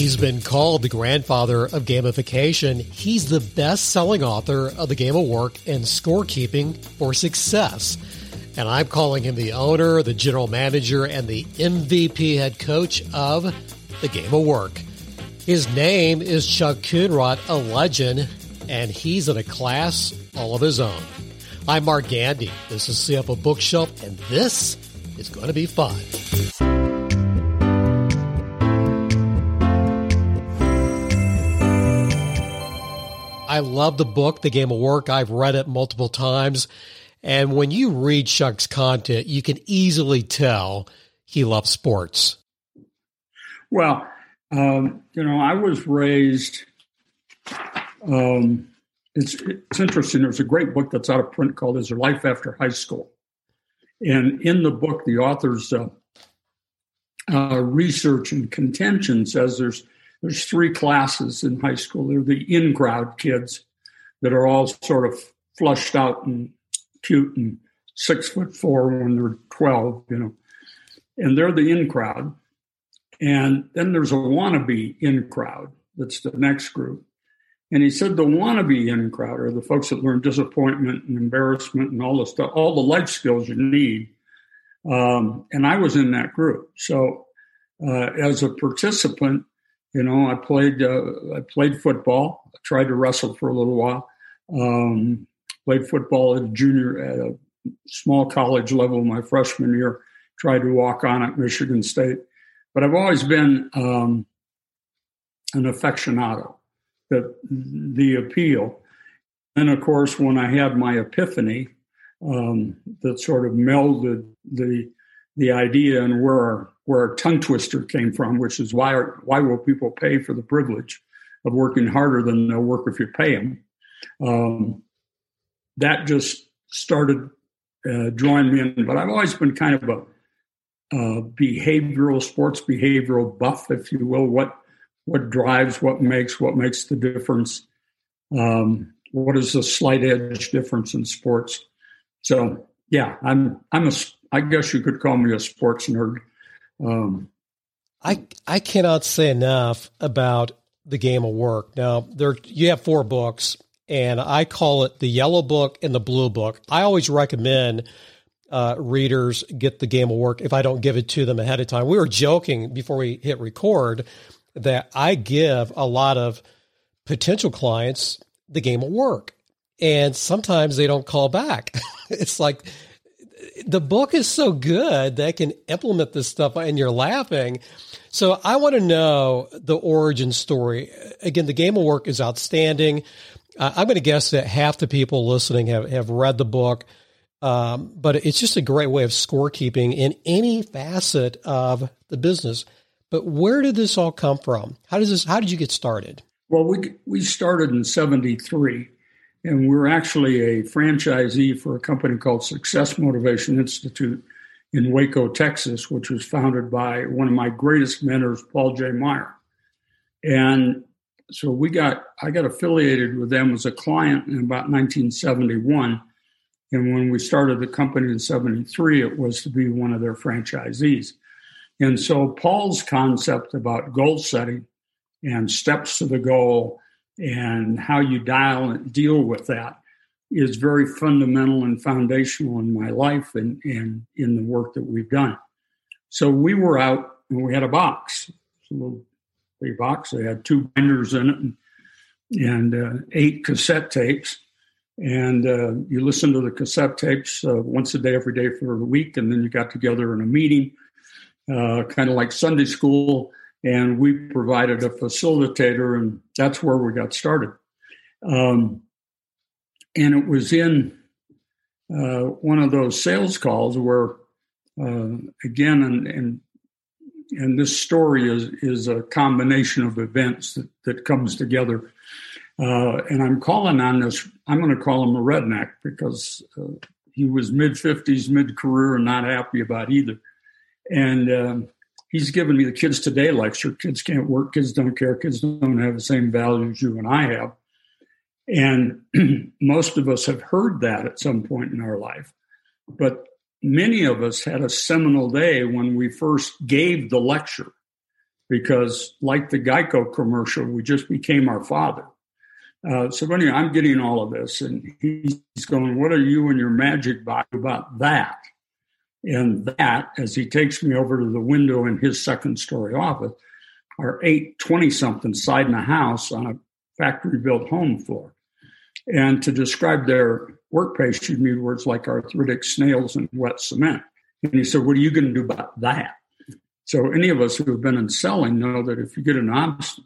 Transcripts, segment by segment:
He's been called the grandfather of gamification. He's the best selling author of the game of work and scorekeeping for success. And I'm calling him the owner, the general manager, and the MVP head coach of the game of work. His name is Chuck Coonradt, a legend, and he's in a class all of his own. I'm Mark Gandy. This is CFO Bookshelf, and this is going to be fun. I love the book, The Game of Work. I've read it multiple times. And when you read Chuck's content, you can easily tell he loves sports. Well, um, you know, I was raised. Um, it's it's interesting. There's a great book that's out of print called "Is There Life After High School," and in the book, the author's uh, uh, research and contention says there's there's three classes in high school. They're the in crowd kids that are all sort of flushed out and cute and six foot four when they're 12, you know, and they're the in crowd. And then there's a wannabe in crowd. That's the next group. And he said the wannabe in crowd are the folks that learn disappointment and embarrassment and all the stuff, all the life skills you need. Um, and I was in that group. So uh, as a participant, you know, I played uh, I played football. I tried to wrestle for a little while. Um, played football at a junior at a small college level my freshman year. Tried to walk on at Michigan State, but I've always been um, an aficionado. The the appeal, and of course, when I had my epiphany, um, that sort of melded the the idea and where our, where tongue twister came from, which is why why will people pay for the privilege of working harder than they'll work if you pay them? Um, that just started uh, drawing me in. But I've always been kind of a behavioral sports behavioral buff, if you will. What what drives, what makes, what makes the difference? Um, what is the slight edge difference in sports? So yeah, I'm I'm a I guess you could call me a sports nerd. Um, I I cannot say enough about the game of work. Now there you have four books, and I call it the yellow book and the blue book. I always recommend uh, readers get the game of work if I don't give it to them ahead of time. We were joking before we hit record that I give a lot of potential clients the game of work, and sometimes they don't call back. it's like the book is so good they can implement this stuff and you're laughing. So I want to know the origin story. Again, the game of work is outstanding. Uh, I'm going to guess that half the people listening have, have read the book. Um, but it's just a great way of scorekeeping in any facet of the business. But where did this all come from? How does this? How did you get started? Well, we we started in '73, and we're actually a franchisee for a company called Success Motivation Institute in Waco, Texas, which was founded by one of my greatest mentors, Paul J. Meyer. And so we got, I got affiliated with them as a client in about 1971. And when we started the company in 73, it was to be one of their franchisees. And so Paul's concept about goal setting and steps to the goal and how you dial and deal with that is very fundamental and foundational in my life and, and in the work that we've done. So we were out and we had a box, a little big box. They had two binders in it and, and uh, eight cassette tapes. And uh, you listen to the cassette tapes uh, once a day, every day for a week. And then you got together in a meeting, uh, kind of like Sunday school and we provided a facilitator, and that's where we got started. Um, and it was in uh, one of those sales calls where, uh, again, and, and and this story is is a combination of events that, that comes together. Uh, and I'm calling on this. I'm going to call him a redneck because uh, he was mid 50s, mid career, and not happy about either. And um, he's given me the kids today lecture. Kids can't work. Kids don't care. Kids don't have the same values you and I have. And most of us have heard that at some point in our life. But many of us had a seminal day when we first gave the lecture. because, like the Geico commercial, we just became our father. Uh, so anyway, I'm getting all of this, and he's going, "What are you and your magic box about that?" And that, as he takes me over to the window in his second story office, are eight 20 something side in a house on a factory built home floor. And to describe their work pace, you need words like arthritic snails and wet cement. And he said, What are you going to do about that? So, any of us who have been in selling know that if you get an, obst-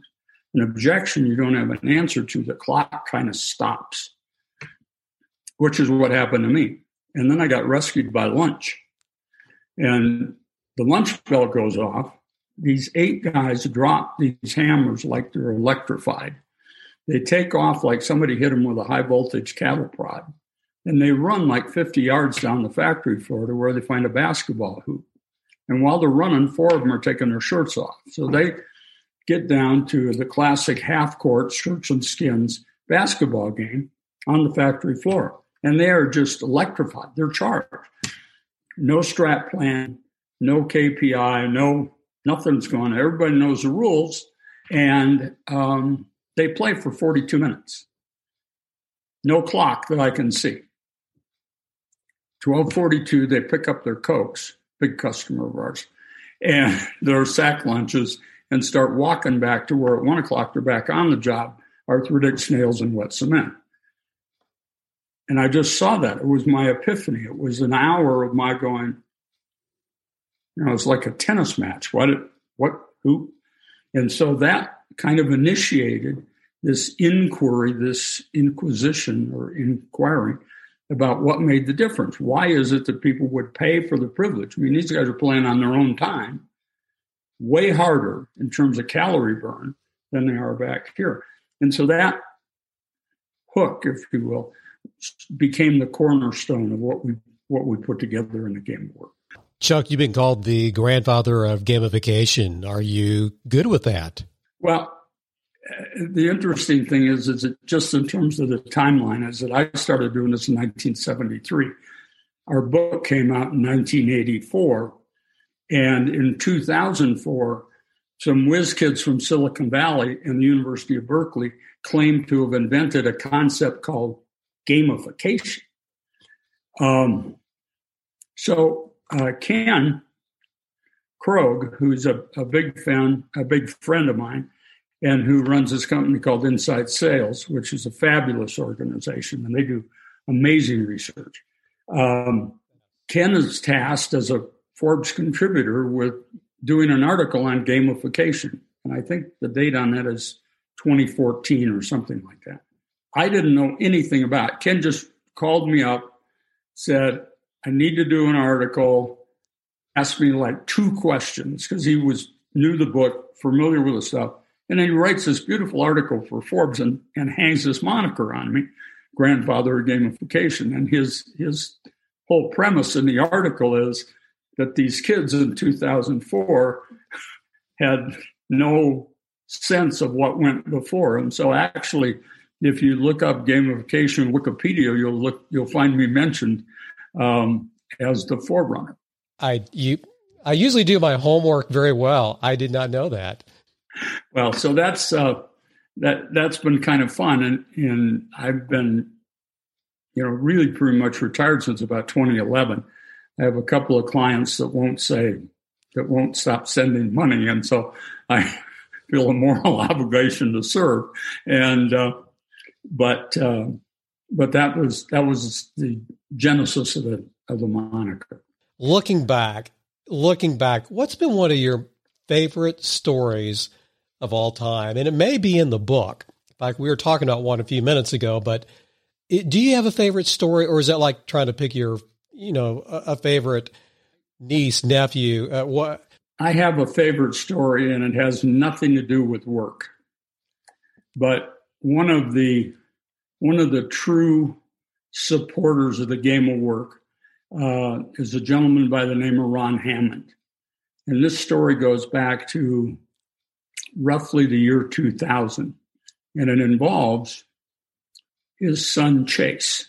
an objection you don't have an answer to, the clock kind of stops, which is what happened to me. And then I got rescued by lunch. And the lunch bell goes off. These eight guys drop these hammers like they're electrified. They take off like somebody hit them with a high voltage cattle prod. And they run like 50 yards down the factory floor to where they find a basketball hoop. And while they're running, four of them are taking their shirts off. So they get down to the classic half court shirts and skins basketball game on the factory floor. And they are just electrified. They're charged. No strat plan, no KPI, no nothing's going on. Everybody knows the rules. And um, they play for 42 minutes. No clock that I can see. 1242, they pick up their Cokes, big customer of ours, and their sack lunches and start walking back to where at one o'clock they're back on the job, arthritic snails and wet cement. And I just saw that. It was my epiphany. It was an hour of my going, you know, it's like a tennis match. What, what, who? And so that kind of initiated this inquiry, this inquisition or inquiring about what made the difference. Why is it that people would pay for the privilege? I mean, these guys are playing on their own time, way harder in terms of calorie burn than they are back here. And so that hook, if you will, became the cornerstone of what we what we put together in the game work. Chuck, you've been called the grandfather of gamification. Are you good with that? Well, uh, the interesting thing is, is that just in terms of the timeline, is that I started doing this in 1973. Our book came out in 1984, and in 2004, some whiz kids from Silicon Valley and the University of Berkeley claimed to have invented a concept called gamification. Um, so uh, Ken Krogue, who's a, a big fan, a big friend of mine, and who runs this company called Inside Sales, which is a fabulous organization, and they do amazing research. Um, Ken is tasked as a Forbes contributor with doing an article on gamification, and I think the date on that is 2014 or something like that. I didn't know anything about it. Ken just called me up, said, I need to do an article, asked me like two questions because he was knew the book, familiar with the stuff. And then he writes this beautiful article for Forbes and, and hangs this moniker on me, grandfather of gamification. And his his whole premise in the article is that these kids in 2004 had no sense of what went before. And so actually, if you look up gamification Wikipedia, you'll look you'll find me mentioned um, as the forerunner. I you I usually do my homework very well. I did not know that. Well, so that's uh, that that's been kind of fun, and and I've been, you know, really pretty much retired since about 2011. I have a couple of clients that won't say that won't stop sending money, and so I feel a moral obligation to serve. And uh, but uh, but that was that was the genesis of the of the moniker. Looking back, looking back, what's been one of your favorite stories of all time? And it may be in the book. Like we were talking about one a few minutes ago, but it, do you have a favorite story, or is that like trying to pick your, you know, a, a favorite niece, nephew? Uh, what? I have a favorite story, and it has nothing to do with work. But one of the one of the true supporters of the game of work uh, is a gentleman by the name of Ron Hammond. And this story goes back to roughly the year 2000. And it involves his son, Chase.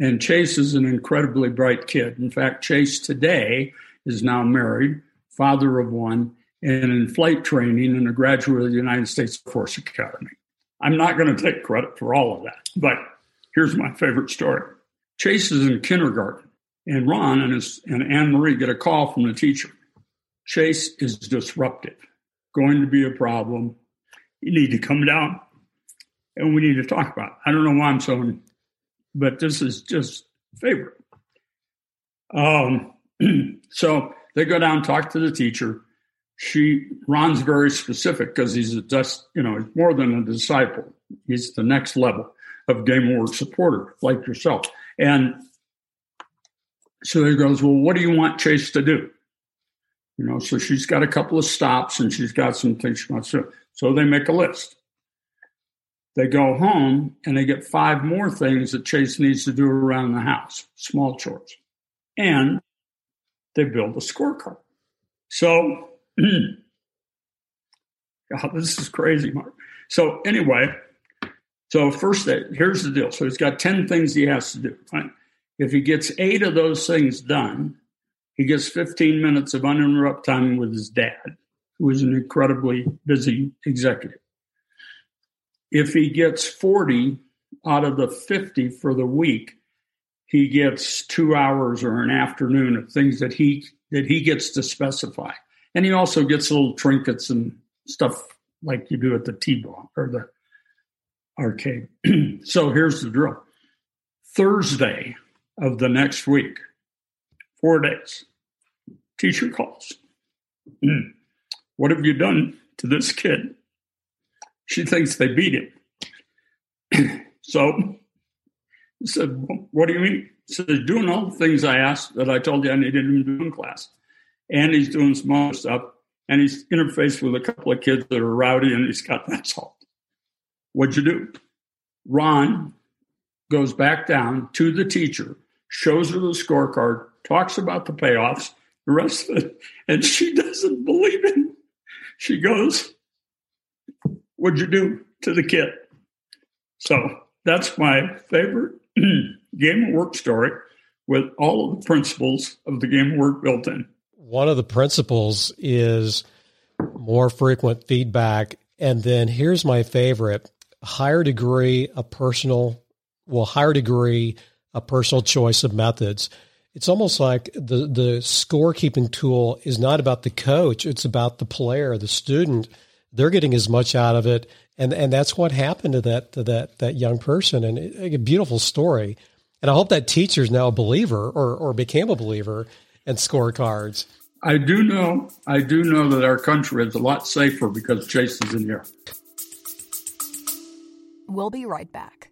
And Chase is an incredibly bright kid. In fact, Chase today is now married, father of one, and in flight training and a graduate of the United States Air Force Academy. I'm not going to take credit for all of that, but here's my favorite story. Chase is in kindergarten, and Ron and, his, and Anne Marie get a call from the teacher. Chase is disruptive, going to be a problem. You need to come down, and we need to talk about it. I don't know why I'm so, but this is just favorite. Um, so they go down, talk to the teacher. She Ron's very specific because he's a just you know more than a disciple. He's the next level of Game Work supporter like yourself. And so he goes, well, what do you want Chase to do? You know, so she's got a couple of stops and she's got some things she wants to do. So they make a list. They go home and they get five more things that Chase needs to do around the house, small chores. And they build a scorecard. So, God, this is crazy, Mark. So, anyway, so first, day, here's the deal. So he's got 10 things he has to do. Right? If he gets eight of those things done, he gets 15 minutes of uninterrupted time with his dad, who is an incredibly busy executive. If he gets 40 out of the 50 for the week, he gets two hours or an afternoon of things that he that he gets to specify. And he also gets little trinkets and stuff like you do at the T-ball or the arcade. so here's the drill. Thursday of the next week, four days, teacher calls. what have you done to this kid? She thinks they beat him. so I said, What do you mean? He He's doing all the things I asked that I told you I needed him to do in class. And he's doing other stuff. And he's interfaced with a couple of kids that are rowdy and he's got that salt. What'd you do? Ron goes back down to the teacher, shows her the scorecard, talks about the payoffs, the rest of it, and she doesn't believe him. She goes, What'd you do to the kid? So that's my favorite game of work story with all of the principles of the game of work built in. One of the principles is more frequent feedback. And then here's my favorite higher degree a personal, well, higher degree a personal choice of methods. It's almost like the, the scorekeeping tool is not about the coach. It's about the player, the student. They're getting as much out of it. And, and that's what happened to that, to that, that young person. And it, a beautiful story. And I hope that teacher is now a believer or, or became a believer in scorecards. I do know, I do know that our country is a lot safer because Jason's in here. We'll be right back.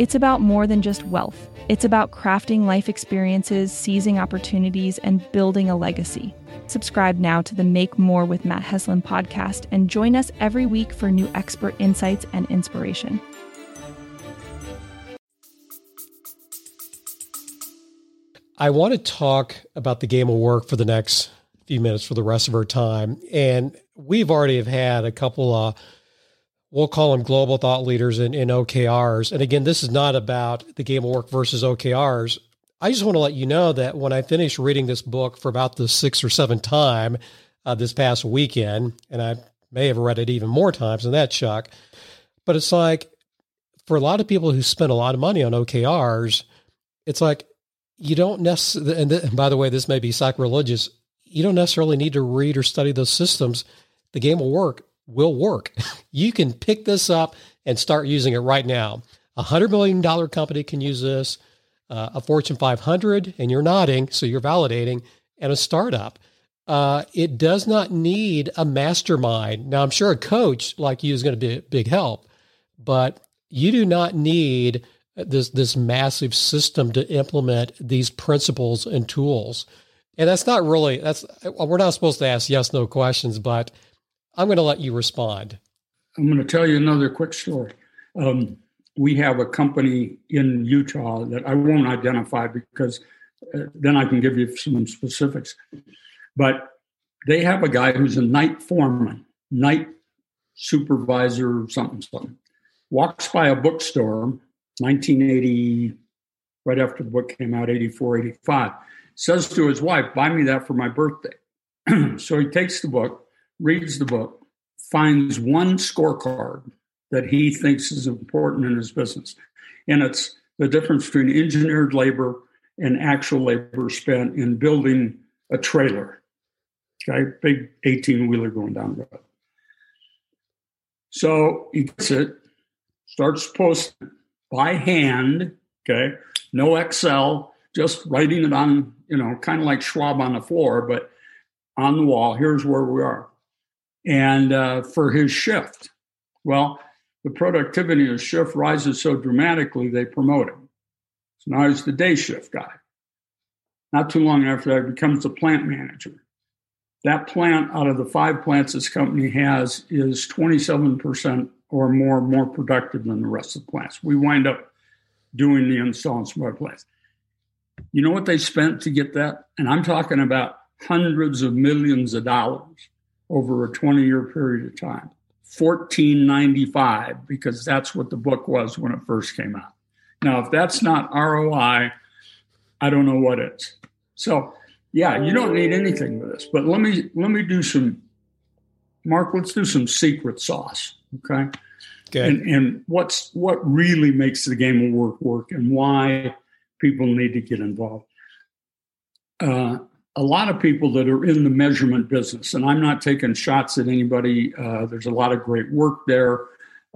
It's about more than just wealth. It's about crafting life experiences, seizing opportunities, and building a legacy. Subscribe now to the Make More with Matt Heslin podcast and join us every week for new expert insights and inspiration. I want to talk about the game of work for the next few minutes for the rest of our time. And we've already have had a couple of we'll call them global thought leaders in, in OKRs. And again, this is not about the game of work versus OKRs. I just want to let you know that when I finished reading this book for about the sixth or seventh time uh, this past weekend, and I may have read it even more times than that, Chuck, but it's like for a lot of people who spend a lot of money on OKRs, it's like you don't necessarily, and, th- by the way, this may be sacrilegious, you don't necessarily need to read or study those systems. The game will work will work. you can pick this up and start using it right now. A hundred million dollar company can use this, uh, a Fortune 500, and you're nodding, so you're validating, and a startup. Uh, it does not need a mastermind. Now, I'm sure a coach like you is going to be a big help, but you do not need this this massive system to implement these principles and tools. And that's not really that's we're not supposed to ask yes no questions, but I'm going to let you respond. I'm going to tell you another quick story. Um, we have a company in Utah that I won't identify because uh, then I can give you some specifics. But they have a guy who's a night foreman, night supervisor, something, something. Walks by a bookstore, 1980, right after the book came out, 84, 85. Says to his wife, Buy me that for my birthday. so he takes the book, reads the book, finds one scorecard that he thinks is important in his business. And it's the difference between engineered labor and actual labor spent in building a trailer. Okay, big 18 wheeler going down the road. So he gets it, starts posting by hand, okay, no Excel, just writing it on, you know, kind of like Schwab on the floor, but on the wall. Here's where we are. And uh, for his shift, well, the productivity of shift rises so dramatically, they promote him. So now he's the day shift guy. Not too long after that, he becomes the plant manager. That plant, out of the five plants this company has, is 27% or more more productive than the rest of the plants. We wind up doing the install in smart plants. You know what they spent to get that? And I'm talking about hundreds of millions of dollars over a 20 year period of time. 1495 because that's what the book was when it first came out. Now, if that's not ROI, I don't know what is. So, yeah, you don't need anything with this. But let me let me do some Mark, let's do some secret sauce, okay? Okay. And, and what's what really makes the game of work work and why people need to get involved. Uh, a lot of people that are in the measurement business, and I'm not taking shots at anybody. Uh, there's a lot of great work there,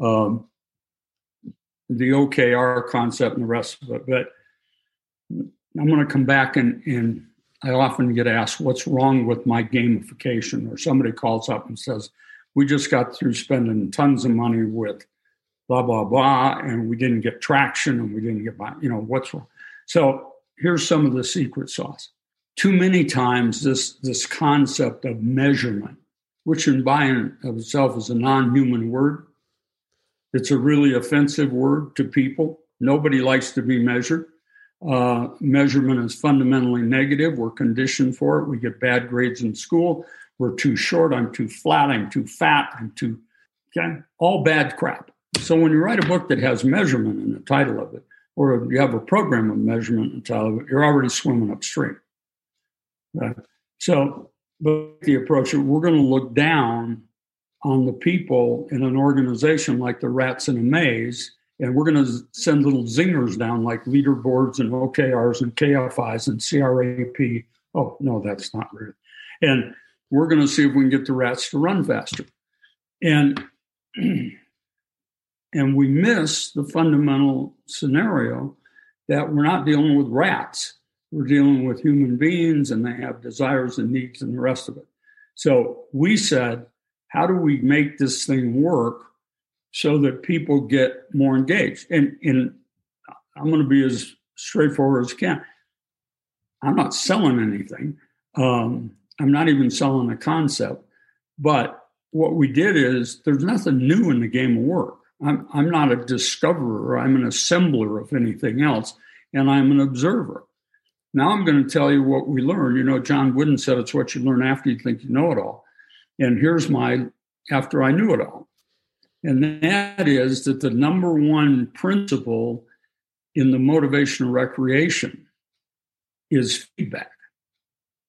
um, the OKR concept and the rest of it. But I'm going to come back and, and I often get asked, "What's wrong with my gamification?" Or somebody calls up and says, "We just got through spending tons of money with blah blah blah, and we didn't get traction, and we didn't get by. You know what's wrong?" So here's some of the secret sauce too many times this this concept of measurement, which in by and of itself is a non-human word, it's a really offensive word to people. Nobody likes to be measured. Uh, measurement is fundamentally negative. We're conditioned for it. We get bad grades in school. We're too short. I'm too flat. I'm too fat. I'm too okay. All bad crap. So when you write a book that has measurement in the title of it, or you have a program of measurement in the title of it, you're already swimming upstream. Right. So, but the approach, we're going to look down on the people in an organization like the rats in a maze, and we're going to send little zingers down like leaderboards and OKRs and KFIs and CRAP. Oh, no, that's not real. And we're going to see if we can get the rats to run faster. And and we miss the fundamental scenario that we're not dealing with rats we're dealing with human beings and they have desires and needs and the rest of it. So we said, how do we make this thing work so that people get more engaged? And, and I'm going to be as straightforward as I can. I'm not selling anything. Um, I'm not even selling a concept. But what we did is there's nothing new in the game of work. I'm, I'm not a discoverer, I'm an assembler of anything else, and I'm an observer. Now I'm going to tell you what we learned. You know, John Wooden said it's what you learn after you think you know it all. And here's my after I knew it all. And that is that the number one principle in the motivational recreation is feedback.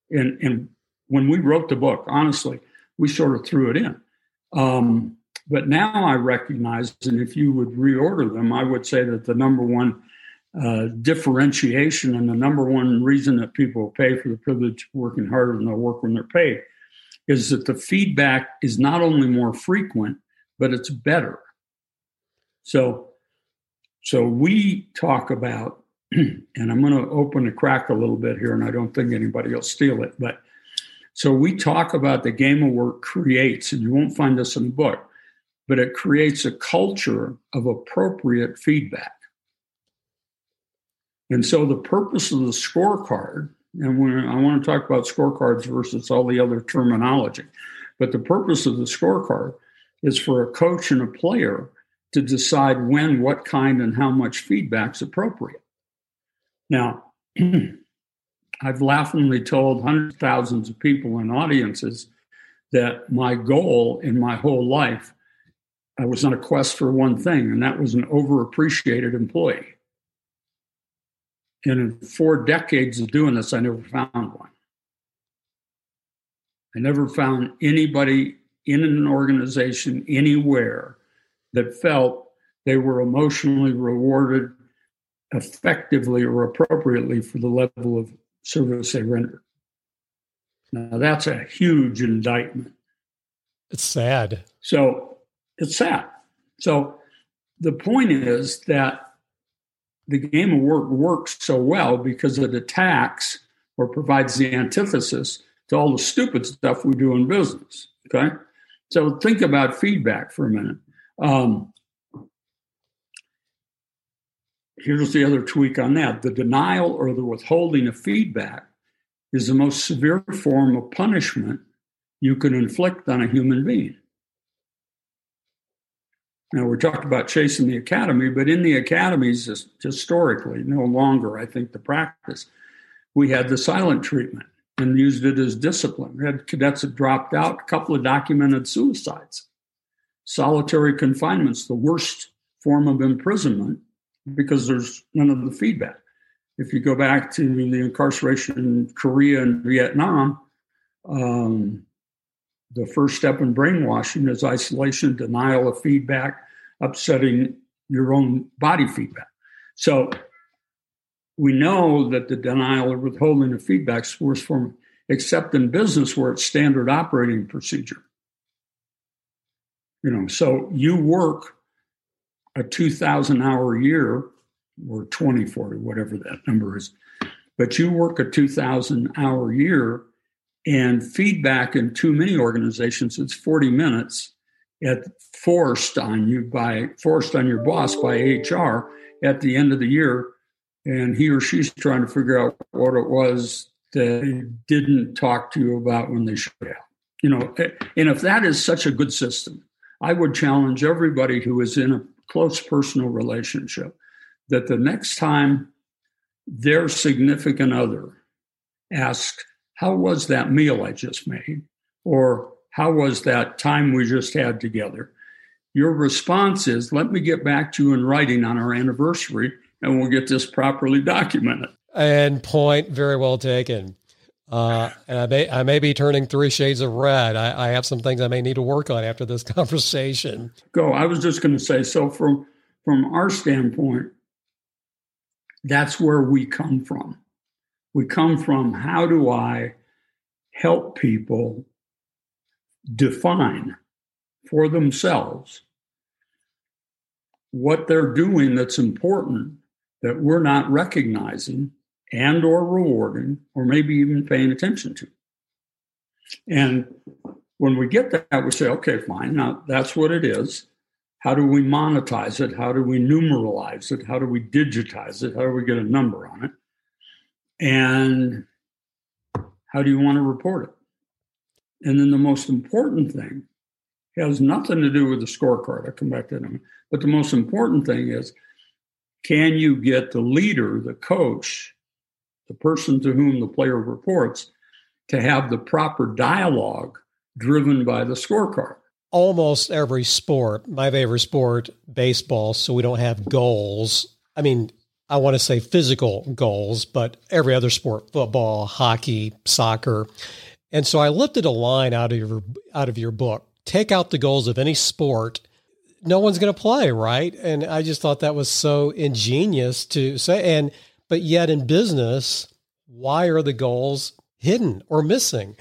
And, and when we wrote the book, honestly, we sort of threw it in. Um, but now I recognize, and if you would reorder them, I would say that the number one uh, differentiation and the number one reason that people pay for the privilege of working harder than they work when they're paid is that the feedback is not only more frequent but it's better. So so we talk about and i'm going to open the crack a little bit here and i don't think anybody will steal it but so we talk about the game of work creates and you won't find this in the book but it creates a culture of appropriate feedback and so the purpose of the scorecard, and when I want to talk about scorecards versus all the other terminology, but the purpose of the scorecard is for a coach and a player to decide when, what kind, and how much feedback is appropriate. Now, I've laughingly told hundreds of thousands of people in audiences that my goal in my whole life, I was on a quest for one thing, and that was an overappreciated employee. And in four decades of doing this, I never found one. I never found anybody in an organization anywhere that felt they were emotionally rewarded effectively or appropriately for the level of service they rendered. Now, that's a huge indictment. It's sad. So it's sad. So the point is that the game of work works so well because it attacks or provides the antithesis to all the stupid stuff we do in business. Okay. So think about feedback for a minute. Um, here's the other tweak on that the denial or the withholding of feedback is the most severe form of punishment you can inflict on a human being. Now, we're talking about chasing the academy, but in the academies, historically, no longer, I think, the practice, we had the silent treatment and used it as discipline. We had cadets that dropped out, a couple of documented suicides. Solitary confinement's the worst form of imprisonment because there's none of the feedback. If you go back to the incarceration in Korea and Vietnam, um, the first step in brainwashing is isolation, denial of feedback, upsetting your own body feedback. So we know that the denial or withholding of feedback is worst form, except in business where it's standard operating procedure. You know, so you work a 2,000 hour year or 2040, whatever that number is, but you work a 2,000 hour year and feedback in too many organizations, it's 40 minutes at forced on you by forced on your boss by HR at the end of the year, and he or she's trying to figure out what it was that they didn't talk to you about when they should have. You know, and if that is such a good system, I would challenge everybody who is in a close personal relationship that the next time their significant other asks, How was that meal I just made? Or how was that time we just had together? Your response is, Let me get back to you in writing on our anniversary and we'll get this properly documented. And point very well taken. Uh, and I may I may be turning three shades of red. I, I, have some things I may need to work on after this conversation. Go. I was just going to say. So from from our standpoint, that's where we come from. We come from how do I help people define for themselves what they're doing that's important that we're not recognizing and or rewarding or maybe even paying attention to and when we get that we say okay fine now that's what it is how do we monetize it? How do we numeralize it? How do we digitize it? How do we get a number on it? And how do you want to report it? And then the most important thing has nothing to do with the scorecard. I'll come back to that. But the most important thing is can you get the leader, the coach, the person to whom the player reports, to have the proper dialogue driven by the scorecard? almost every sport, my favorite sport, baseball, so we don't have goals. I mean, I want to say physical goals, but every other sport, football, hockey, soccer. And so I lifted a line out of your out of your book. Take out the goals of any sport, no one's going to play, right? And I just thought that was so ingenious to say and but yet in business, why are the goals hidden or missing?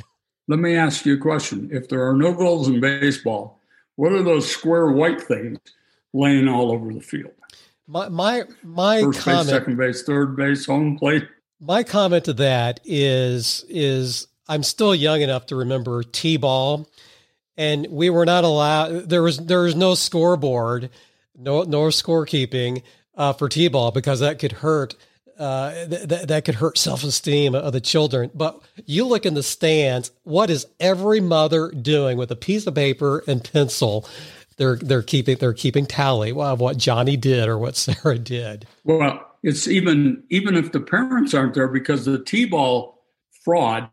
Let me ask you a question. If there are no goals in baseball, what are those square white things laying all over the field? My my my first comment, base, second base, third base, home plate. My comment to that is is I'm still young enough to remember T-ball, and we were not allowed. There was there was no scoreboard, no no scorekeeping uh, for T-ball because that could hurt uh, th- that could hurt self esteem of the children. But you look in the stands, what is every mother doing with a piece of paper and pencil they're they're keeping they're keeping tally of what Johnny did or what Sarah did. Well, it's even even if the parents aren't there because the t-ball fraud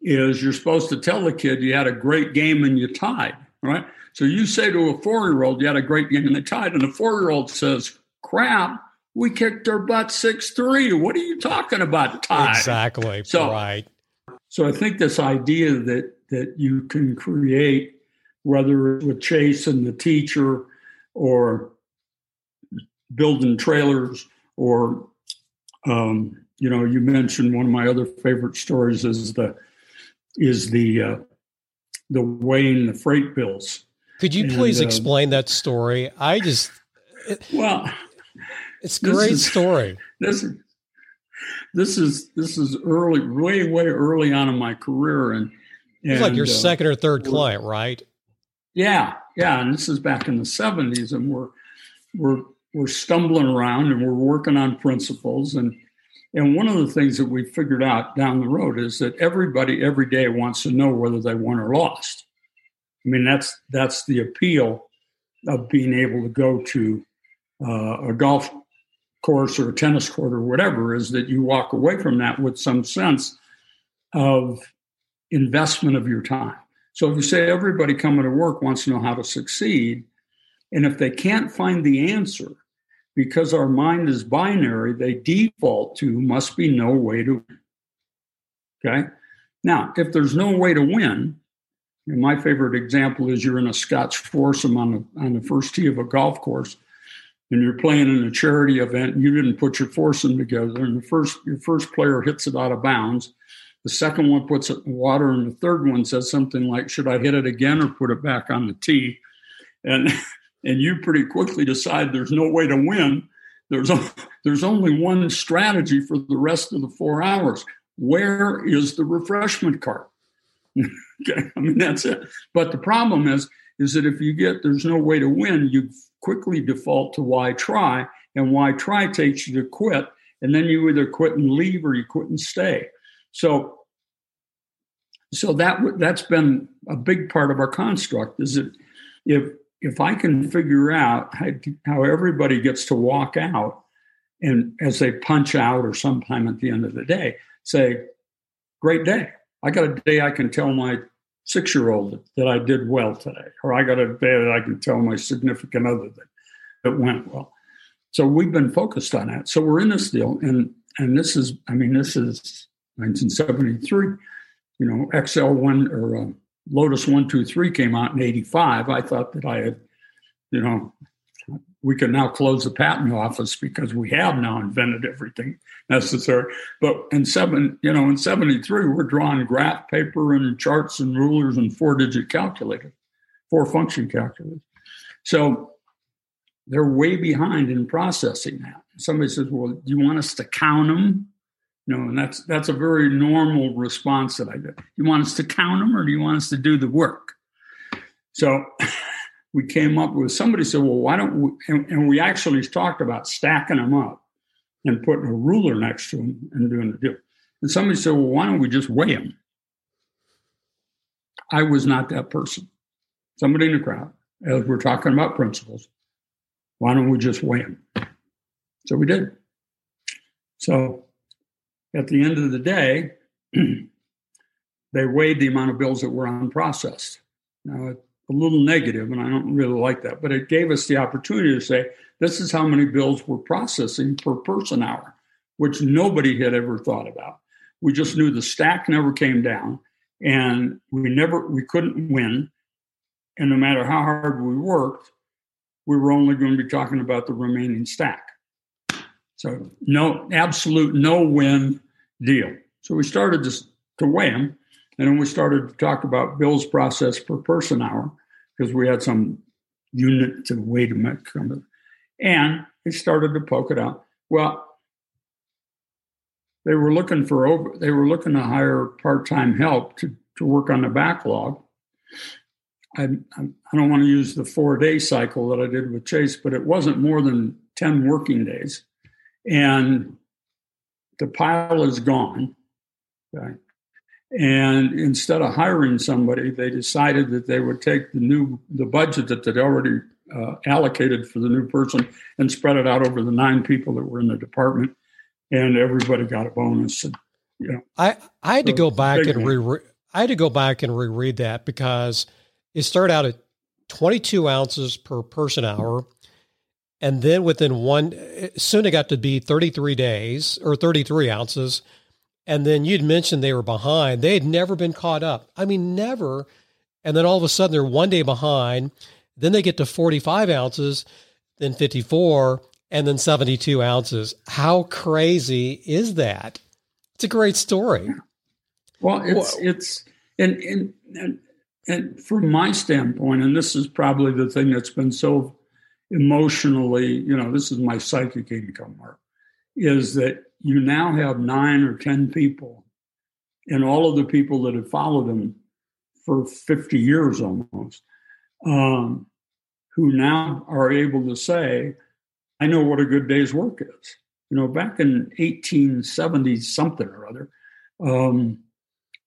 is you're supposed to tell the kid you had a great game and you tied, right? So you say to a four-year-old you had a great game and they tied, and the four-year-old says, "Crap, we kicked their butt six three. What are you talking about? Tied?" Exactly. So, right. So I think this idea that that you can create, whether with Chase and the teacher, or building trailers, or um, you know, you mentioned one of my other favorite stories is the is the uh, the weighing the freight bills. Could you please and, uh, explain that story? I just it, well, it's a great is, story. This this is this is early, way way early on in my career, and, and it's like your uh, second or third client, right? Yeah, yeah, and this is back in the seventies, and we're we're we're stumbling around and we're working on principles and and one of the things that we figured out down the road is that everybody every day wants to know whether they won or lost. I mean, that's that's the appeal of being able to go to uh, a golf course or a tennis court or whatever is that you walk away from that with some sense of investment of your time. So if you say everybody coming to work wants to know how to succeed, and if they can't find the answer, because our mind is binary, they default to must be no way to win. Okay. Now, if there's no way to win, and my favorite example is you're in a Scotch foursome on the on the first tee of a golf course, and you're playing in a charity event. And you didn't put your foursome together, and the first your first player hits it out of bounds. The second one puts it in water, and the third one says something like, "Should I hit it again or put it back on the tee?" And and you pretty quickly decide there's no way to win, there's, a, there's only one strategy for the rest of the four hours. Where is the refreshment cart? okay, I mean that's it. But the problem is, is that if you get there's no way to win, you quickly default to why try, and why try takes you to quit, and then you either quit and leave or you quit and stay. So, so that that's been a big part of our construct. Is that if if I can figure out how, how everybody gets to walk out and as they punch out or sometime at the end of the day, say, great day. I got a day I can tell my six year old that I did well today, or I got a day that I can tell my significant other that it went well. So we've been focused on that. So we're in this deal, and and this is, I mean, this is 1973. You know, XL one or uh, Lotus 123 came out in 85, I thought that I had, you know, we could now close the patent office because we have now invented everything necessary. But in seven, you know, in 73, we're drawing graph paper and charts and rulers and four digit calculators, four function calculators. So they're way behind in processing that. Somebody says, Well, do you want us to count them? You know, and that's that's a very normal response that I get. You want us to count them, or do you want us to do the work? So we came up with somebody said, "Well, why don't we?" And, and we actually talked about stacking them up and putting a ruler next to them and doing the deal. And somebody said, "Well, why don't we just weigh them?" I was not that person. Somebody in the crowd, as we're talking about principles, why don't we just weigh them? So we did. So at the end of the day, they weighed the amount of bills that were unprocessed. Now, a little negative, and I don't really like that, but it gave us the opportunity to say, this is how many bills we're processing per person hour, which nobody had ever thought about. We just knew the stack never came down, and we never we couldn't win. And no matter how hard we worked, we were only going to be talking about the remaining stack. So no absolute no win deal. So we started to, to weigh them, and then we started to talk about bills processed per person hour because we had some unit to weigh to make And they started to poke it out. Well, they were looking for over. They were looking to hire part-time help to to work on the backlog. I, I don't want to use the four-day cycle that I did with Chase, but it wasn't more than ten working days and the pile is gone. Okay? And instead of hiring somebody, they decided that they would take the new the budget that they'd already uh, allocated for the new person and spread it out over the nine people that were in the department, and everybody got a bonus. And, you know, I I had so to go back and re I had to go back and reread that because it started out at 22 ounces per person hour. And then within one, soon it got to be 33 days or 33 ounces. And then you'd mentioned they were behind. They had never been caught up. I mean, never. And then all of a sudden they're one day behind. Then they get to 45 ounces, then 54, and then 72 ounces. How crazy is that? It's a great story. Well, it's, it's, and, and, and, and from my standpoint, and this is probably the thing that's been so emotionally, you know, this is my psychic income mark, is that you now have nine or 10 people and all of the people that have followed him for 50 years almost, um, who now are able to say, I know what a good day's work is. You know, back in 1870 something or other, um,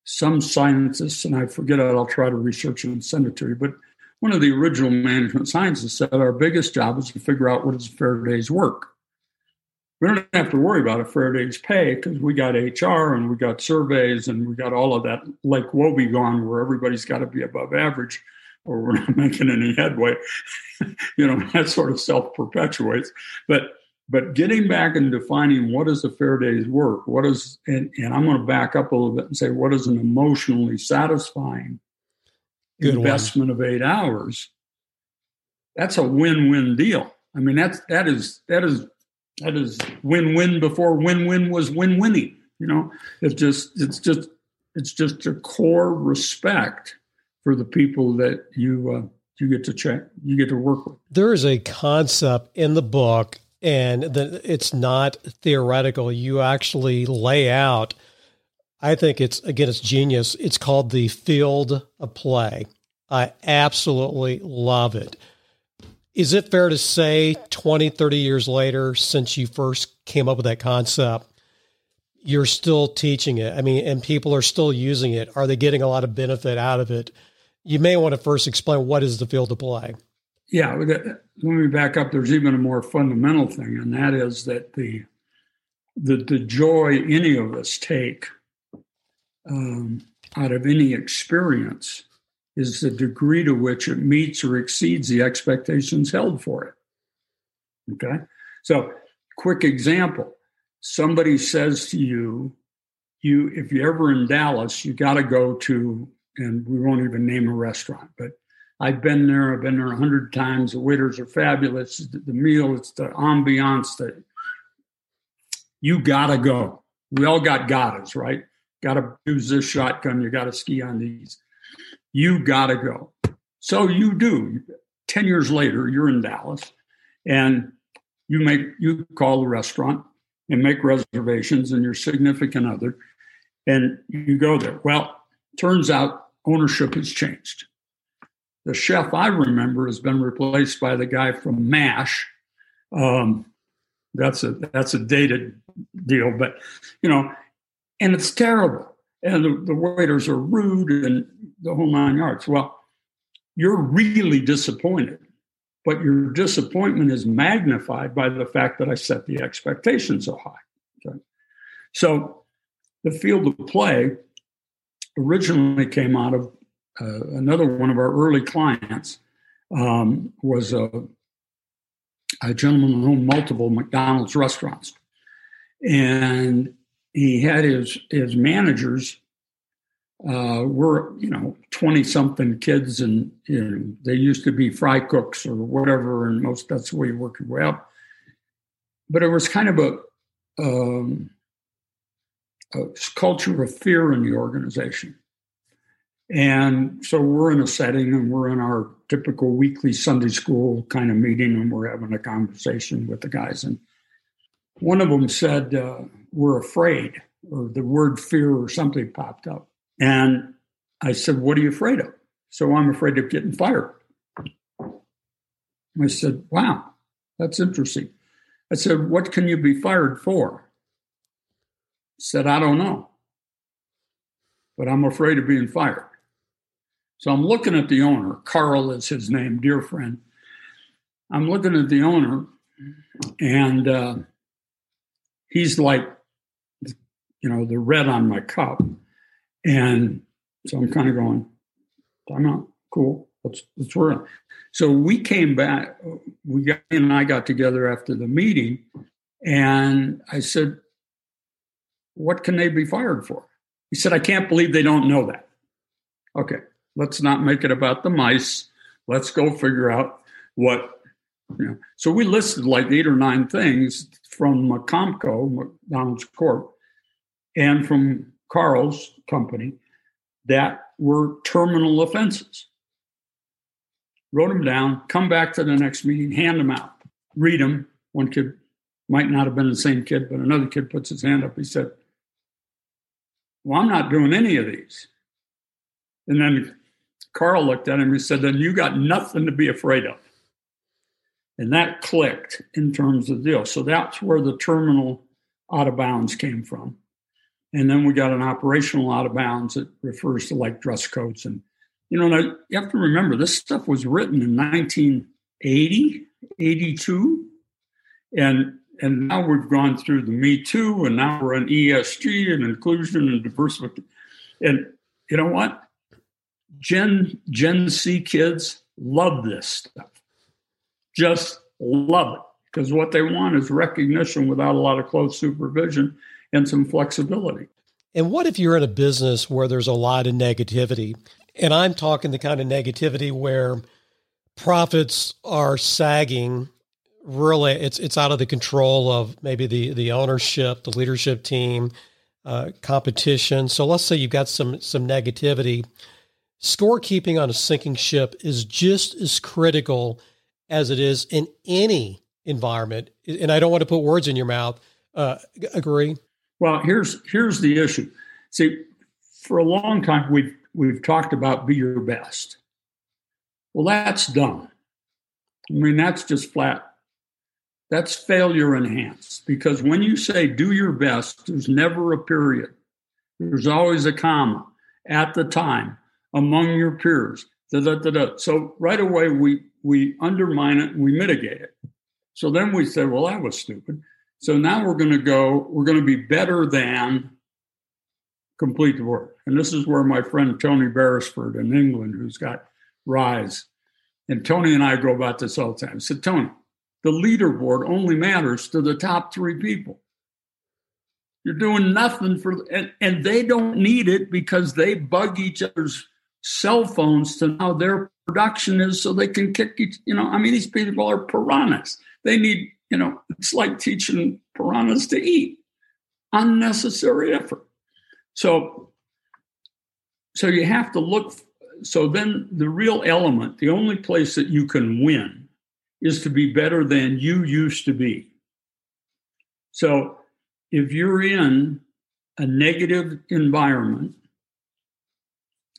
some scientists, and I forget it, I'll try to research it and send it to you, but one of the original management scientists said our biggest job is to figure out what is a fair day's work. We don't have to worry about a fair day's pay because we got HR and we got surveys and we got all of that like Wobegon where everybody's got to be above average or we're not making any headway. you know, that sort of self perpetuates. But but getting back and defining what is a fair day's work, what is and, and I'm going to back up a little bit and say what is an emotionally satisfying Good investment one. of eight hours, that's a win-win deal. I mean, that's that is that is that is win-win before win-win was win-winning. You know, it's just it's just it's just a core respect for the people that you uh, you get to check you get to work with. There is a concept in the book, and that it's not theoretical. You actually lay out I think it's again it's genius. It's called the field of play. I absolutely love it. Is it fair to say 20, 30 years later since you first came up with that concept, you're still teaching it? I mean, and people are still using it. Are they getting a lot of benefit out of it? You may want to first explain what is the field of play. Yeah, let me back up. There's even a more fundamental thing, and that is that the the, the joy any of us take um, out of any experience is the degree to which it meets or exceeds the expectations held for it. Okay. So, quick example somebody says to you, you if you're ever in Dallas, you got to go to, and we won't even name a restaurant, but I've been there. I've been there a hundred times. The waiters are fabulous. The, the meal, it's the ambiance. That you gotta go. We all got gottas, right? Got to use this shotgun. You got to ski on these. You got to go. So you do. 10 years later, you're in Dallas and you make, you call the restaurant and make reservations and your significant other and you go there. Well, turns out ownership has changed. The chef I remember has been replaced by the guy from MASH. Um, that's a that's a dated deal, but you know, and it's terrible. And the, the waiters are rude and the whole nine yards. Well, you're really disappointed, but your disappointment is magnified by the fact that I set the expectation so high. Okay? So the field of play originally came out of uh, another one of our early clients um, was a, a gentleman who owned multiple McDonald's restaurants. And he had his his managers uh, were you know twenty something kids, and you know, they used to be fry cooks or whatever, and most that's the way you work your way up. But it was kind of a, um, a culture of fear in the organization. And so we're in a setting and we're in our typical weekly Sunday school kind of meeting and we're having a conversation with the guys. And one of them said, uh, We're afraid, or the word fear or something popped up. And I said, What are you afraid of? So I'm afraid of getting fired. I said, Wow, that's interesting. I said, What can you be fired for? Said, I don't know. but I'm afraid of being fired. So I'm looking at the owner. Carl is his name, dear friend. I'm looking at the owner, and uh, he's like, you know, the red on my cup. And so I'm kind of going, I'm not cool. Let's let's work. So we came back. We got and I got together after the meeting, and I said, "What can they be fired for?" He said, "I can't believe they don't know that." Okay, let's not make it about the mice. Let's go figure out what. You know. So we listed like eight or nine things from Comco, McDonald's Corp, and from Carl's company that were terminal offenses. Wrote them down, come back to the next meeting, hand them out, read them. One kid might not have been the same kid, but another kid puts his hand up. He said, Well, I'm not doing any of these. And then Carl looked at him and said, Then you got nothing to be afraid of. And that clicked in terms of the deal. So that's where the terminal out of bounds came from. And then we got an operational out of bounds that refers to like dress codes. And, you know, now you have to remember this stuff was written in 1980, 82. And and now we've gone through the Me Too, and now we're on ESG and inclusion and diversity. And you know what? Gen Gen Z kids love this stuff. Just love it because what they want is recognition without a lot of close supervision and some flexibility. And what if you're in a business where there's a lot of negativity? And I'm talking the kind of negativity where profits are sagging. Really, it's it's out of the control of maybe the the ownership, the leadership team, uh, competition. So let's say you've got some some negativity. Scorekeeping on a sinking ship is just as critical as it is in any environment. And I don't want to put words in your mouth. Uh, agree? Well, here's here's the issue. See, for a long time we've we've talked about be your best. Well, that's done. I mean, that's just flat. That's failure enhanced because when you say do your best, there's never a period. There's always a comma at the time among your peers. Da, da, da, so right away we we undermine it and we mitigate it. So then we say, well, that was stupid. So now we're going to go, we're going to be better than complete the work. And this is where my friend Tony Beresford in England, who's got Rise, and Tony and I go about this all the time. I said, Tony, the leaderboard only matters to the top three people. You're doing nothing for, and, and they don't need it because they bug each other's cell phones to how their production is so they can kick each, you know, I mean, these people are piranhas. They need you know, it's like teaching piranhas to eat. Unnecessary effort. So, so you have to look. So then the real element, the only place that you can win is to be better than you used to be. So if you're in a negative environment,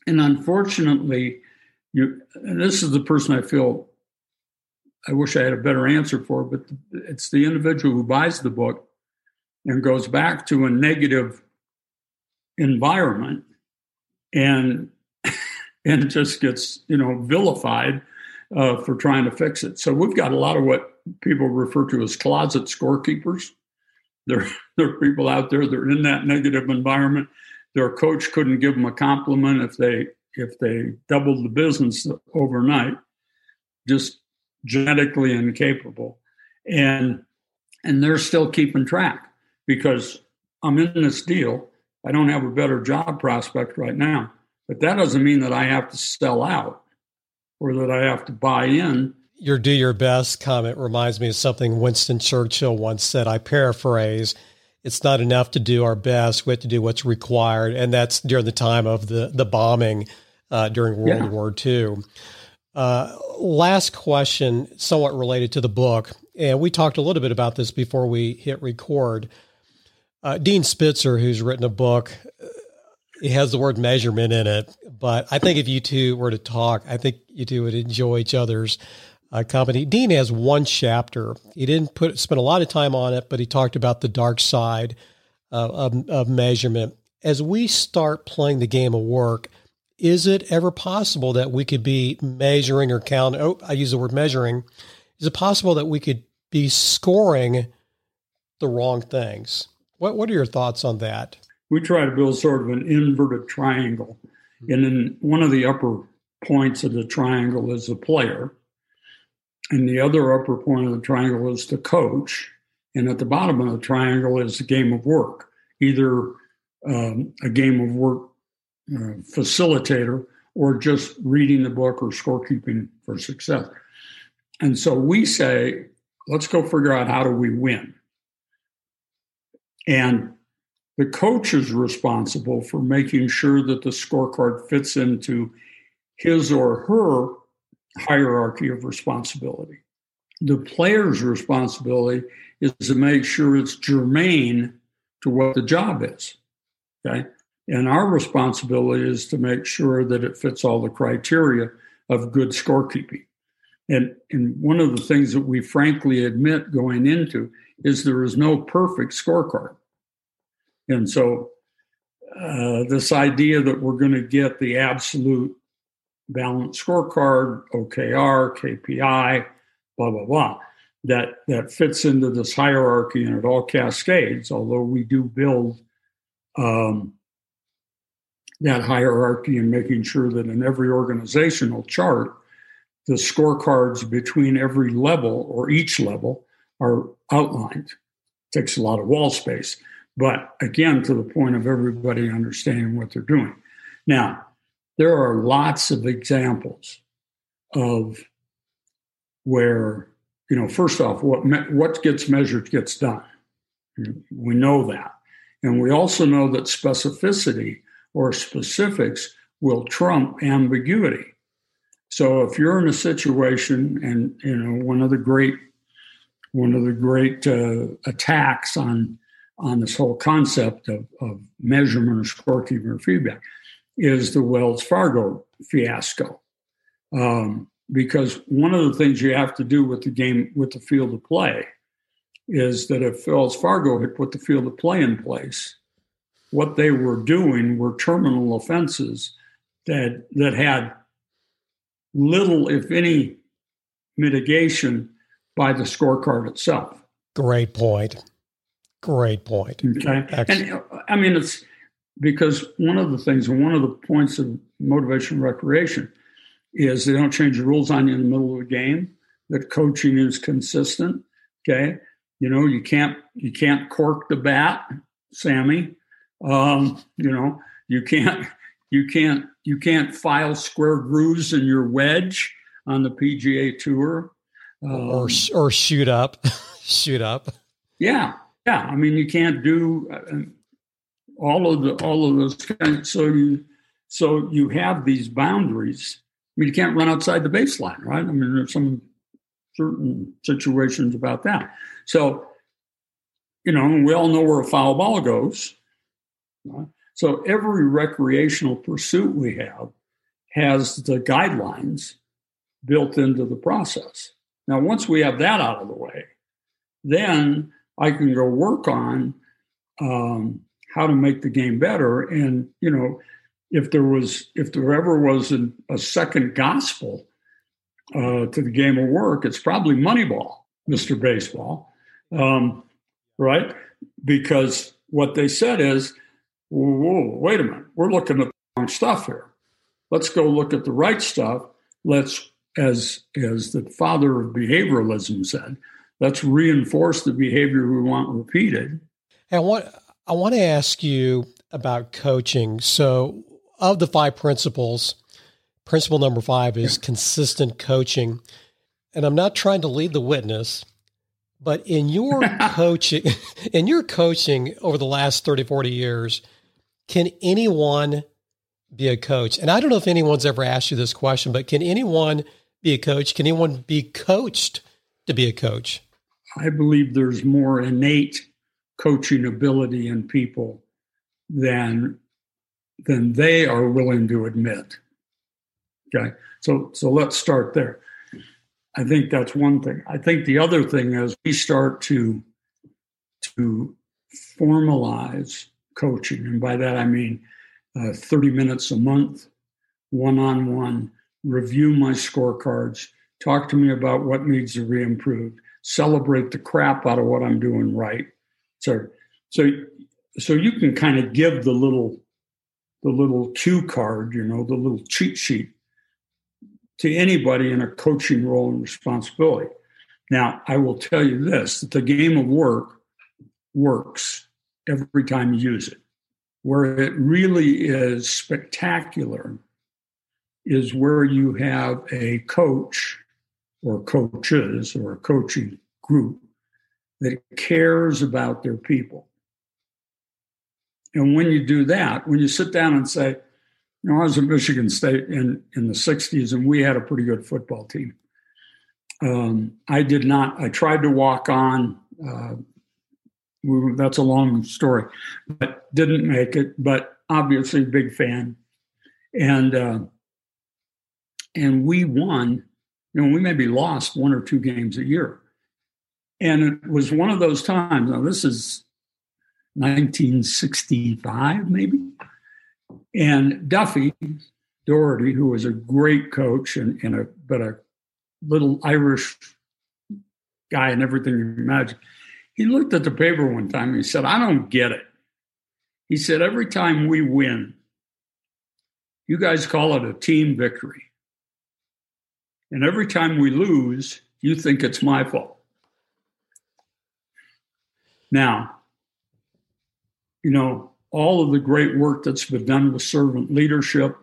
and unfortunately, you, and this is the person I feel I wish I had a better answer for, but it's the individual who buys the book and goes back to a negative environment and and just gets you know vilified uh, for trying to fix it. So we've got a lot of what people refer to as closet scorekeepers. There, there are people out there that are in that negative environment. Their coach couldn't give them a compliment if they if they doubled the business overnight. Just genetically incapable. And and they're still keeping track because i'm in this deal. I don't have a better job prospect right now but that doesn't mean that i have to sell out or that i have to buy in. Your do your best comment reminds me of something winston churchill once said. I paraphrase it's not enough to do our best. We have to do what's required. And that's during the time of the the bombing uh, during world yeah. war ii uh, last question, somewhat related to the book, and we talked a little bit about this before we hit record. Uh, Dean Spitzer, who's written a book, it has the word measurement in it, but I think if you two were to talk, I think you two would enjoy each other's uh, company. Dean has one chapter. He didn't put spend a lot of time on it, but he talked about the dark side uh, of, of measurement. as we start playing the game of work, is it ever possible that we could be measuring or counting? Oh, I use the word measuring. Is it possible that we could be scoring the wrong things? What What are your thoughts on that? We try to build sort of an inverted triangle, and then one of the upper points of the triangle is the player, and the other upper point of the triangle is the coach, and at the bottom of the triangle is the game of work, either um, a game of work uh, facilitator or just reading the book or scorekeeping for success. And so we say, let's go figure out how do we win. And the coach is responsible for making sure that the scorecard fits into his or her hierarchy of responsibility. The player's responsibility is to make sure it's germane to what the job is. Okay. And our responsibility is to make sure that it fits all the criteria of good scorekeeping. And, and one of the things that we frankly admit going into is there is no perfect scorecard. And so, uh, this idea that we're going to get the absolute balanced scorecard, OKR, KPI, blah, blah, blah, that, that fits into this hierarchy and it all cascades, although we do build um, that hierarchy and making sure that in every organizational chart, the scorecards between every level or each level are outlined. It takes a lot of wall space. But again, to the point of everybody understanding what they're doing. Now, there are lots of examples of where, you know, first off, what, me- what gets measured gets done. We know that. And we also know that specificity or specifics will trump ambiguity. So if you're in a situation, and you know, one of the great one of the great uh, attacks on on this whole concept of, of measurement or scorekeeping or feedback is the Wells Fargo fiasco. Um, because one of the things you have to do with the game, with the field of play, is that if Wells Fargo had put the field of play in place, what they were doing were terminal offenses that that had little, if any, mitigation by the scorecard itself. Great point. Great point. Okay. And I mean, it's because one of the things, and one of the points of motivation recreation is they don't change the rules on you in the middle of a game, that coaching is consistent. Okay. You know, you can't you can't cork the bat, Sammy. Um, you know, you can't you can't you can't file square grooves in your wedge on the PGA Tour, um, or or shoot up, shoot up. Yeah, yeah. I mean, you can't do uh, all of the all of those kinds. So you so you have these boundaries. I mean, you can't run outside the baseline, right? I mean, there's some certain situations about that. So, you know, we all know where a foul ball goes. Right? So every recreational pursuit we have has the guidelines built into the process. Now, once we have that out of the way, then I can go work on um, how to make the game better. And you know, if there was, if there ever was an, a second gospel uh, to the game of work, it's probably Moneyball, Mister Baseball, um, right? Because what they said is whoa, wait a minute, we're looking at the wrong stuff here. Let's go look at the right stuff. Let's, as as the father of behavioralism said, let's reinforce the behavior we want repeated. And what I want to ask you about coaching. So, of the five principles, principle number five is consistent coaching. And I'm not trying to lead the witness, but in your coaching, in your coaching over the last 30, 40 years, can anyone be a coach? And I don't know if anyone's ever asked you this question, but can anyone be a coach? Can anyone be coached to be a coach? I believe there's more innate coaching ability in people than than they are willing to admit. Okay. So so let's start there. I think that's one thing. I think the other thing is we start to to formalize coaching. And by that, I mean uh, 30 minutes a month, one on one, review my scorecards, talk to me about what needs to be improved, celebrate the crap out of what I'm doing right. So, so, so you can kind of give the little, the little cue card, you know, the little cheat sheet to anybody in a coaching role and responsibility. Now, I will tell you this that the game of work works every time you use it. Where it really is spectacular is where you have a coach or coaches or a coaching group that cares about their people. And when you do that, when you sit down and say, you know, I was at Michigan State in, in the 60s and we had a pretty good football team. Um, I did not, I tried to walk on. Uh, that's a long story, but didn't make it. But obviously, big fan, and uh, and we won. You know, we maybe lost one or two games a year, and it was one of those times. Now, this is 1965, maybe, and Duffy Daugherty, who was a great coach and, and a but a little Irish guy and everything you imagine. He looked at the paper one time and he said, I don't get it. He said, every time we win, you guys call it a team victory. And every time we lose, you think it's my fault. Now, you know, all of the great work that's been done with servant leadership,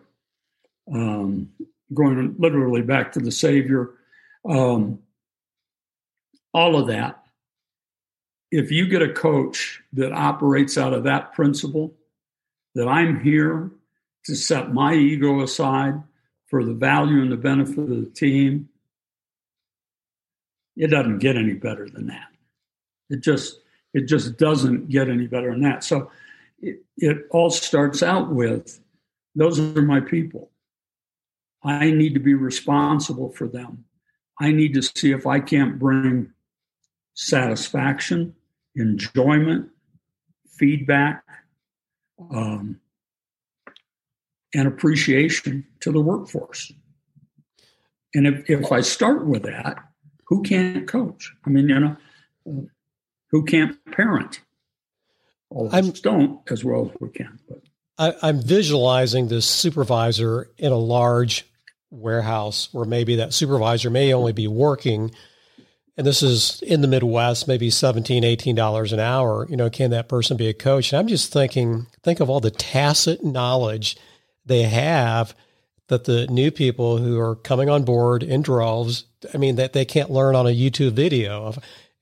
um, going literally back to the Savior, um, all of that. If you get a coach that operates out of that principle, that I'm here to set my ego aside for the value and the benefit of the team, it doesn't get any better than that. It just it just doesn't get any better than that. So it, it all starts out with those are my people. I need to be responsible for them. I need to see if I can't bring satisfaction, enjoyment, feedback, um, and appreciation to the workforce. And if, if I start with that, who can't coach? I mean, you know, who can't parent? All of us don't as well as we can. But I, I'm visualizing this supervisor in a large warehouse where maybe that supervisor may only be working and this is in the midwest maybe 17 18 dollars an hour you know can that person be a coach and i'm just thinking think of all the tacit knowledge they have that the new people who are coming on board in droves i mean that they can't learn on a youtube video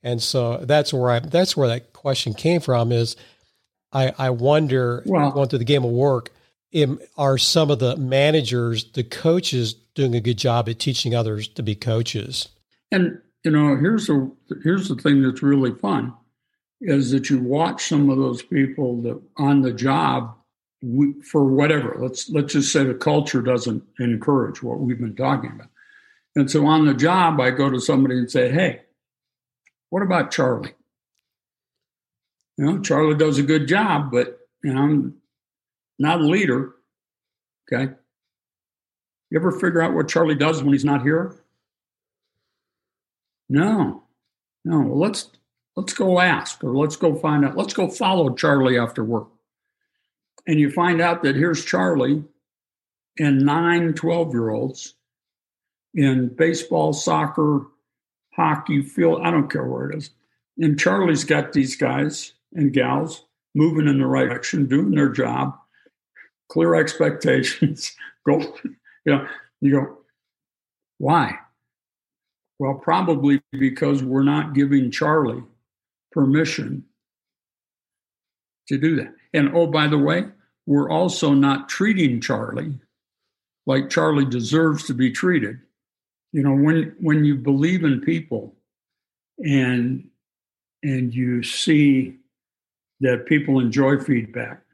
and so that's where i that's where that question came from is i i wonder well, going through the game of work are some of the managers, the coaches, doing a good job at teaching others to be coaches? And you know, here's the here's the thing that's really fun is that you watch some of those people that on the job we, for whatever. Let's let's just say the culture doesn't encourage what we've been talking about. And so on the job, I go to somebody and say, "Hey, what about Charlie? You know, Charlie does a good job, but you know, I'm not a leader. Okay. You ever figure out what Charlie does when he's not here? No. No. Well, let's let's go ask or let's go find out. Let's go follow Charlie after work. And you find out that here's Charlie and nine 12 year olds in baseball, soccer, hockey, field, I don't care where it is. And Charlie's got these guys and gals moving in the right direction, doing their job clear expectations. go, you know, you go, why? Well, probably because we're not giving Charlie permission to do that. And oh, by the way, we're also not treating Charlie like Charlie deserves to be treated. You know, when when you believe in people and and you see that people enjoy feedback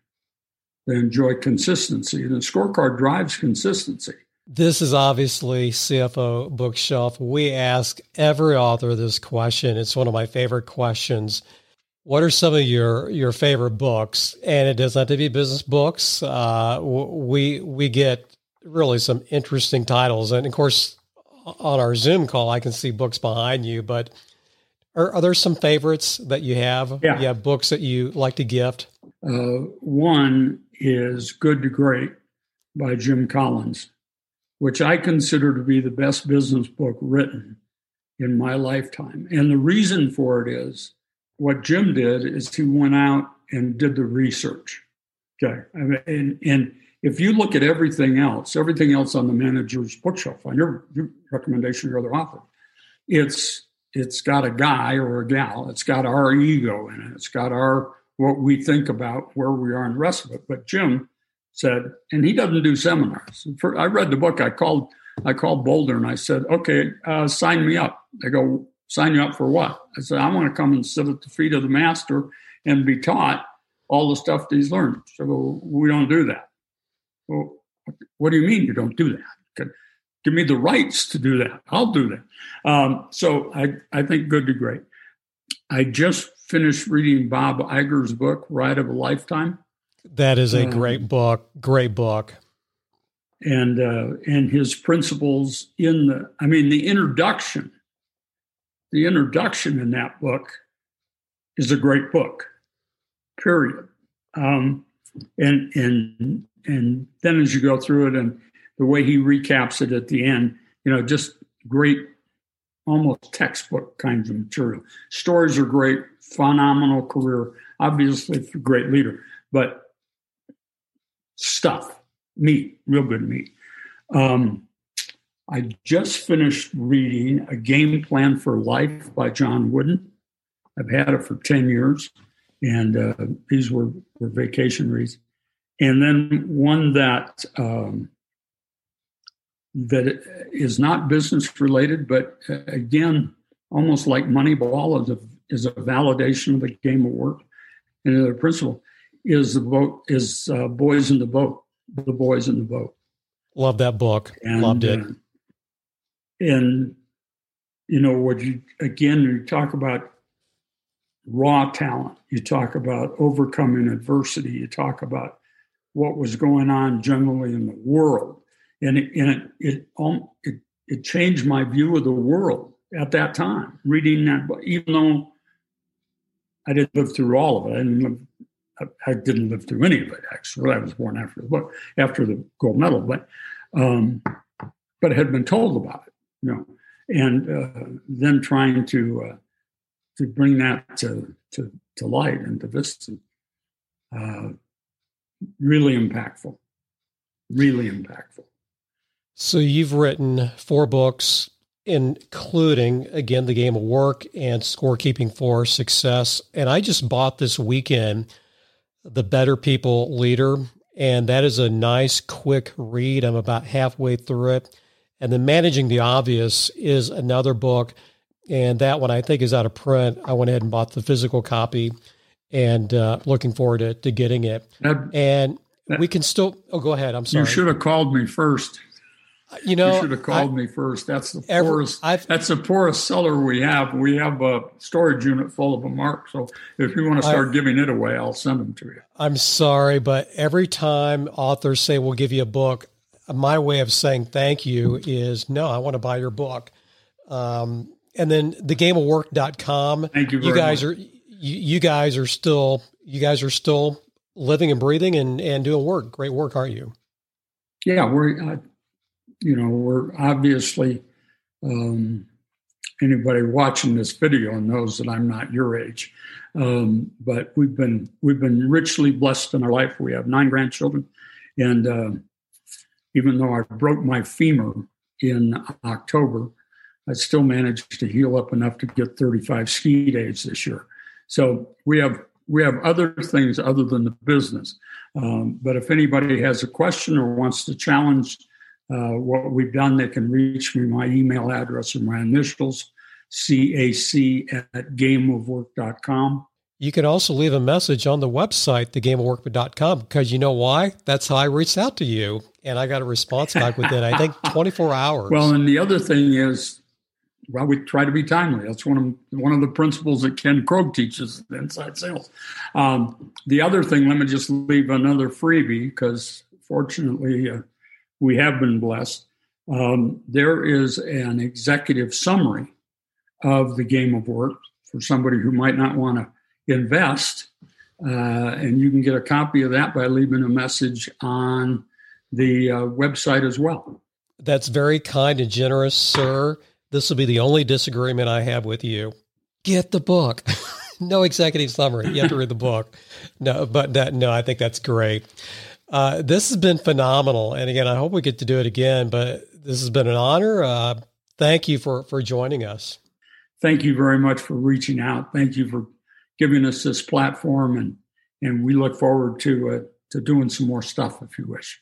they enjoy consistency. The scorecard drives consistency. This is obviously CFO Bookshelf. We ask every author this question. It's one of my favorite questions. What are some of your your favorite books? And it doesn't have to be business books. Uh, we we get really some interesting titles, and of course, on our Zoom call, I can see books behind you. But are, are there some favorites that you have? Yeah, you have books that you like to gift. Uh, one is Good to Great by Jim Collins, which I consider to be the best business book written in my lifetime. And the reason for it is what Jim did is he went out and did the research. Okay. And, and if you look at everything else, everything else on the manager's bookshelf, on your, your recommendation, your other author, it's it's got a guy or a gal. It's got our ego in it. It's got our what we think about where we are and the rest of it. But Jim said, and he doesn't do seminars. For, I read the book. I called I called Boulder and I said, okay, uh, sign me up. They go, sign you up for what? I said, I want to come and sit at the feet of the master and be taught all the stuff that he's learned. So we don't do that. Well, what do you mean you don't do that? Give me the rights to do that. I'll do that. Um, so I, I think good to great. I just finished reading Bob Iger's book, Ride of a Lifetime. That is a um, great book. Great book. And uh, and his principles in the, I mean, the introduction, the introduction in that book is a great book. Period. Um, and and and then as you go through it and the way he recaps it at the end, you know, just great, almost textbook kinds of material. Stories are great, phenomenal career, obviously great leader, but stuff, meat, real good meat. Um, I just finished reading A Game Plan for Life by John Wooden. I've had it for 10 years, and uh, these were, were vacation reads. And then one that um, that is not business related, but uh, again, almost like Moneyball is a, is a validation of the game of work. And the principle is the boat is uh, boys in the boat, the boys in the boat. Love that book. And, Loved it. Uh, and you know what you again you talk about raw talent. You talk about overcoming adversity. You talk about what was going on generally in the world, and it and it it, um, it, it changed my view of the world at that time. Reading that book, even though I didn't live through all of it, I didn't live I didn't live through any of it. Actually, I was born after the book, after the gold medal, but um, but had been told about it, you know, and uh, then trying to uh, to bring that to to, to light and to vista, uh, really impactful, really impactful. So you've written four books, including again the game of work and scorekeeping for success, and I just bought this weekend the Better People Leader. And that is a nice, quick read. I'm about halfway through it. And then Managing the Obvious is another book. And that one I think is out of print. I went ahead and bought the physical copy and uh, looking forward to, to getting it. and we can still, oh, go ahead. I'm sorry. You should have called me first. You know, you should have called I, me first. That's the every, poorest. I've, that's the poorest cellar we have. We have a storage unit full of them, Mark. So if you want to start I, giving it away, I'll send them to you. I'm sorry, but every time authors say we'll give you a book, my way of saying thank you is no. I want to buy your book. Um, and then thegameofwork.com. Thank you. you guys much. are you, you guys are still you guys are still living and breathing and and doing work. Great work, aren't you? Yeah, we're. Uh, you know, we're obviously um, anybody watching this video knows that I'm not your age, um, but we've been we've been richly blessed in our life. We have nine grandchildren, and uh, even though I broke my femur in October, I still managed to heal up enough to get 35 ski days this year. So we have we have other things other than the business. Um, but if anybody has a question or wants to challenge uh, what we've done, they can reach me. My email address or my initials, cac at gameofwork.com. You can also leave a message on the website, thegameofwork.com, because you know why? That's how I reached out to you. And I got a response back within, I think, 24 hours. Well, and the other thing is well, we try to be timely. That's one of one of the principles that Ken Krogue teaches inside sales. Um, the other thing, let me just leave another freebie because fortunately uh, we have been blessed. Um, there is an executive summary of the game of work for somebody who might not want to invest, uh, and you can get a copy of that by leaving a message on the uh, website as well. That's very kind and generous, sir. This will be the only disagreement I have with you. Get the book. no executive summary. You have to read the book. No, but that no, I think that's great. Uh, this has been phenomenal, and again, I hope we get to do it again. But this has been an honor. Uh, thank you for for joining us. Thank you very much for reaching out. Thank you for giving us this platform, and and we look forward to uh, to doing some more stuff if you wish.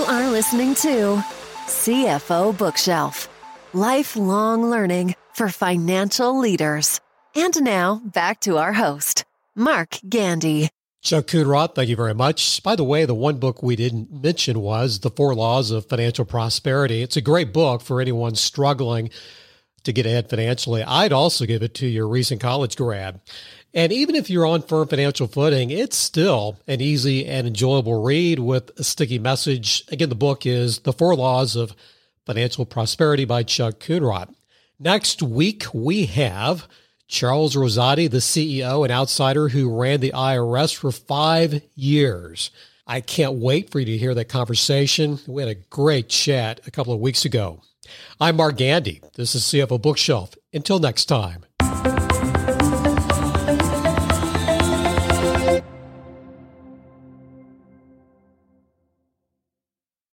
You are listening to CFO Bookshelf Lifelong Learning for Financial Leaders. And now back to our host, Mark Gandy. Chuck Coonradt, thank you very much. By the way, the one book we didn't mention was The Four Laws of Financial Prosperity. It's a great book for anyone struggling to get ahead financially. I'd also give it to your recent college grad. And even if you're on firm financial footing, it's still an easy and enjoyable read with a sticky message. Again, the book is The Four Laws of Financial Prosperity by Chuck Coonradt. Next week, we have Charles Rossotti, the CEO and outsider who ran the IRS for five years. I can't wait for you to hear that conversation. We had a great chat a couple of weeks ago. I'm Mark Gandy. This is CFO Bookshelf. Until next time.